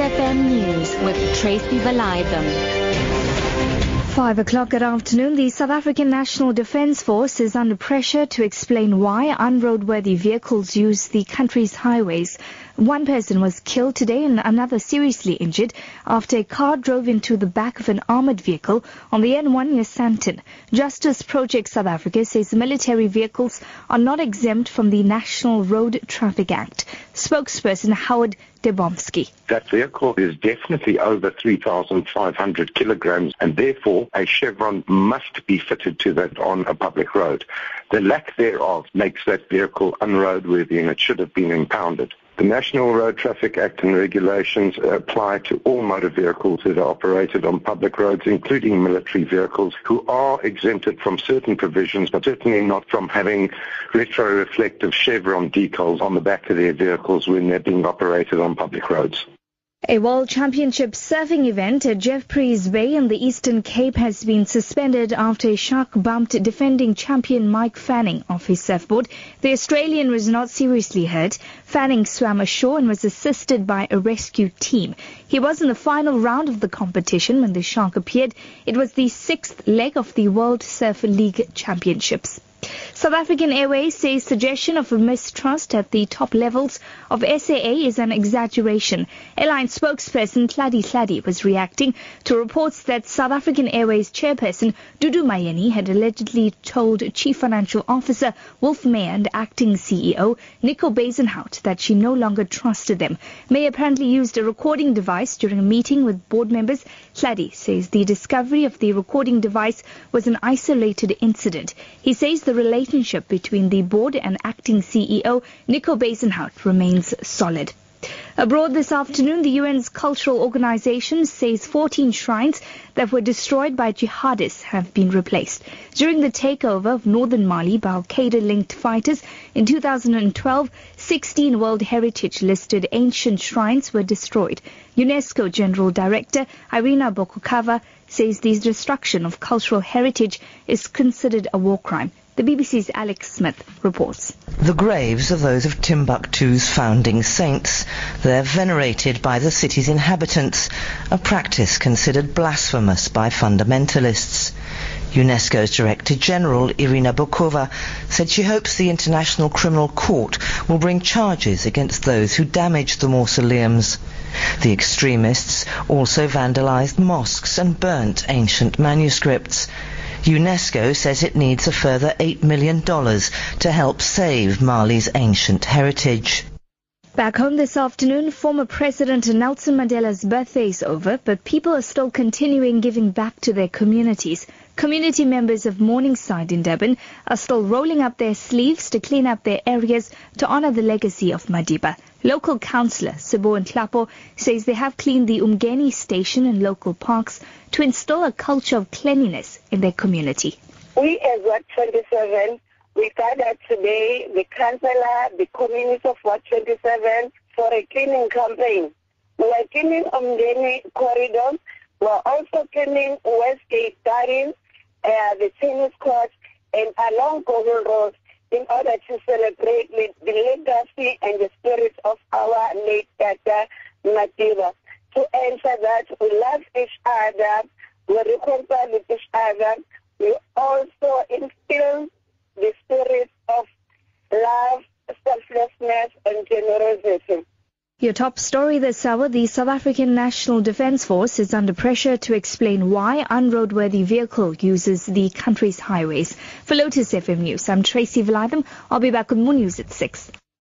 FM News with Tracy Valaydham. Five o'clock at afternoon, the South African National Defence Force is under pressure to explain why unroadworthy vehicles use the country's highways. One person was killed today and another seriously injured after a car drove into the back of an armored vehicle on the N1 near Sandton. Justice Project South Africa says military vehicles are not exempt from the National Road Traffic Act. Spokesperson Howard Dembovsky. That vehicle is definitely over 3,500 kilograms and therefore a chevron must be fitted to that on a public road. The lack thereof makes that vehicle unroadworthy and it should have been impounded. The National Road Traffic Act and regulations apply to all motor vehicles that are operated on public roads, including military vehicles, who are exempted from certain provisions, but certainly not from having retroreflective chevron decals on the back of their vehicles when they're being operated on public roads. A World Championship surfing event at Jeffreys Bay in the Eastern Cape has been suspended after a shark bumped defending champion Mike Fanning off his surfboard. The Australian was not seriously hurt. Fanning swam ashore and was assisted by a rescue team. He was in the final round of the competition when the shark appeared. It was the sixth leg of the World Surf League Championships. South African Airways says suggestion of a mistrust at the top levels of SAA is an exaggeration. Airline spokesperson Tladi Tladi was reacting to reports that South African Airways chairperson Dudu Myeni had allegedly told Chief Financial Officer Wolf Meyer and acting CEO Nico Bezuidenhout that she no longer trusted them. May apparently used a recording device during a meeting with board members. Tladi says the discovery of the recording device was an isolated incident. He says the relationship between the board and acting CEO Nico Bezuidenhout remains solid. Abroad this afternoon, the UN's cultural organization says 14 shrines that were destroyed by jihadists have been replaced. During the takeover of northern Mali by Al-Qaeda-linked fighters in 2012, 16 World Heritage listed ancient shrines were destroyed. UNESCO General Director Irina Bokova says the destruction of cultural heritage is considered a war crime. The BBC's Alex Smith reports. The graves are those of Timbuktu's founding saints. They're venerated by the city's inhabitants, a practice considered blasphemous by fundamentalists. UNESCO's Director General, Irina Bokova, said she hopes the International Criminal Court will bring charges against those who damaged the mausoleums. The extremists also vandalized mosques and burnt ancient manuscripts. UNESCO says it needs a further $8 million to help save Mali's ancient heritage. Back home this afternoon, former President Nelson Mandela's birthday is over, but people are still continuing giving back to their communities. Community members of Morningside in Durban are still rolling up their sleeves to clean up their areas to honor the legacy of Madiba. Local councillor Sibo Nhlapo says they have cleaned the Umgeni station and local parks to instill a culture of cleanliness in their community. We as Ward 27, we gathered today, the councillor, the community of Ward 27, for a cleaning campaign. We are cleaning Umgeni corridors. We are also cleaning Westgate Gardens, uh, the tennis court, and along Goble Road in order to celebrate the legacy and the spirit of our late Tata Madiba. To answer that, we love each other, we reconcile with each other, we also instill the spirit of love, selflessness, and generosity. Your top story this hour, the South African National Defence Force is under pressure to explain why unroadworthy vehicle uses the country's highways. For Lotus FM News, I'm Tracy Valaydham. I'll be back with more news at 6.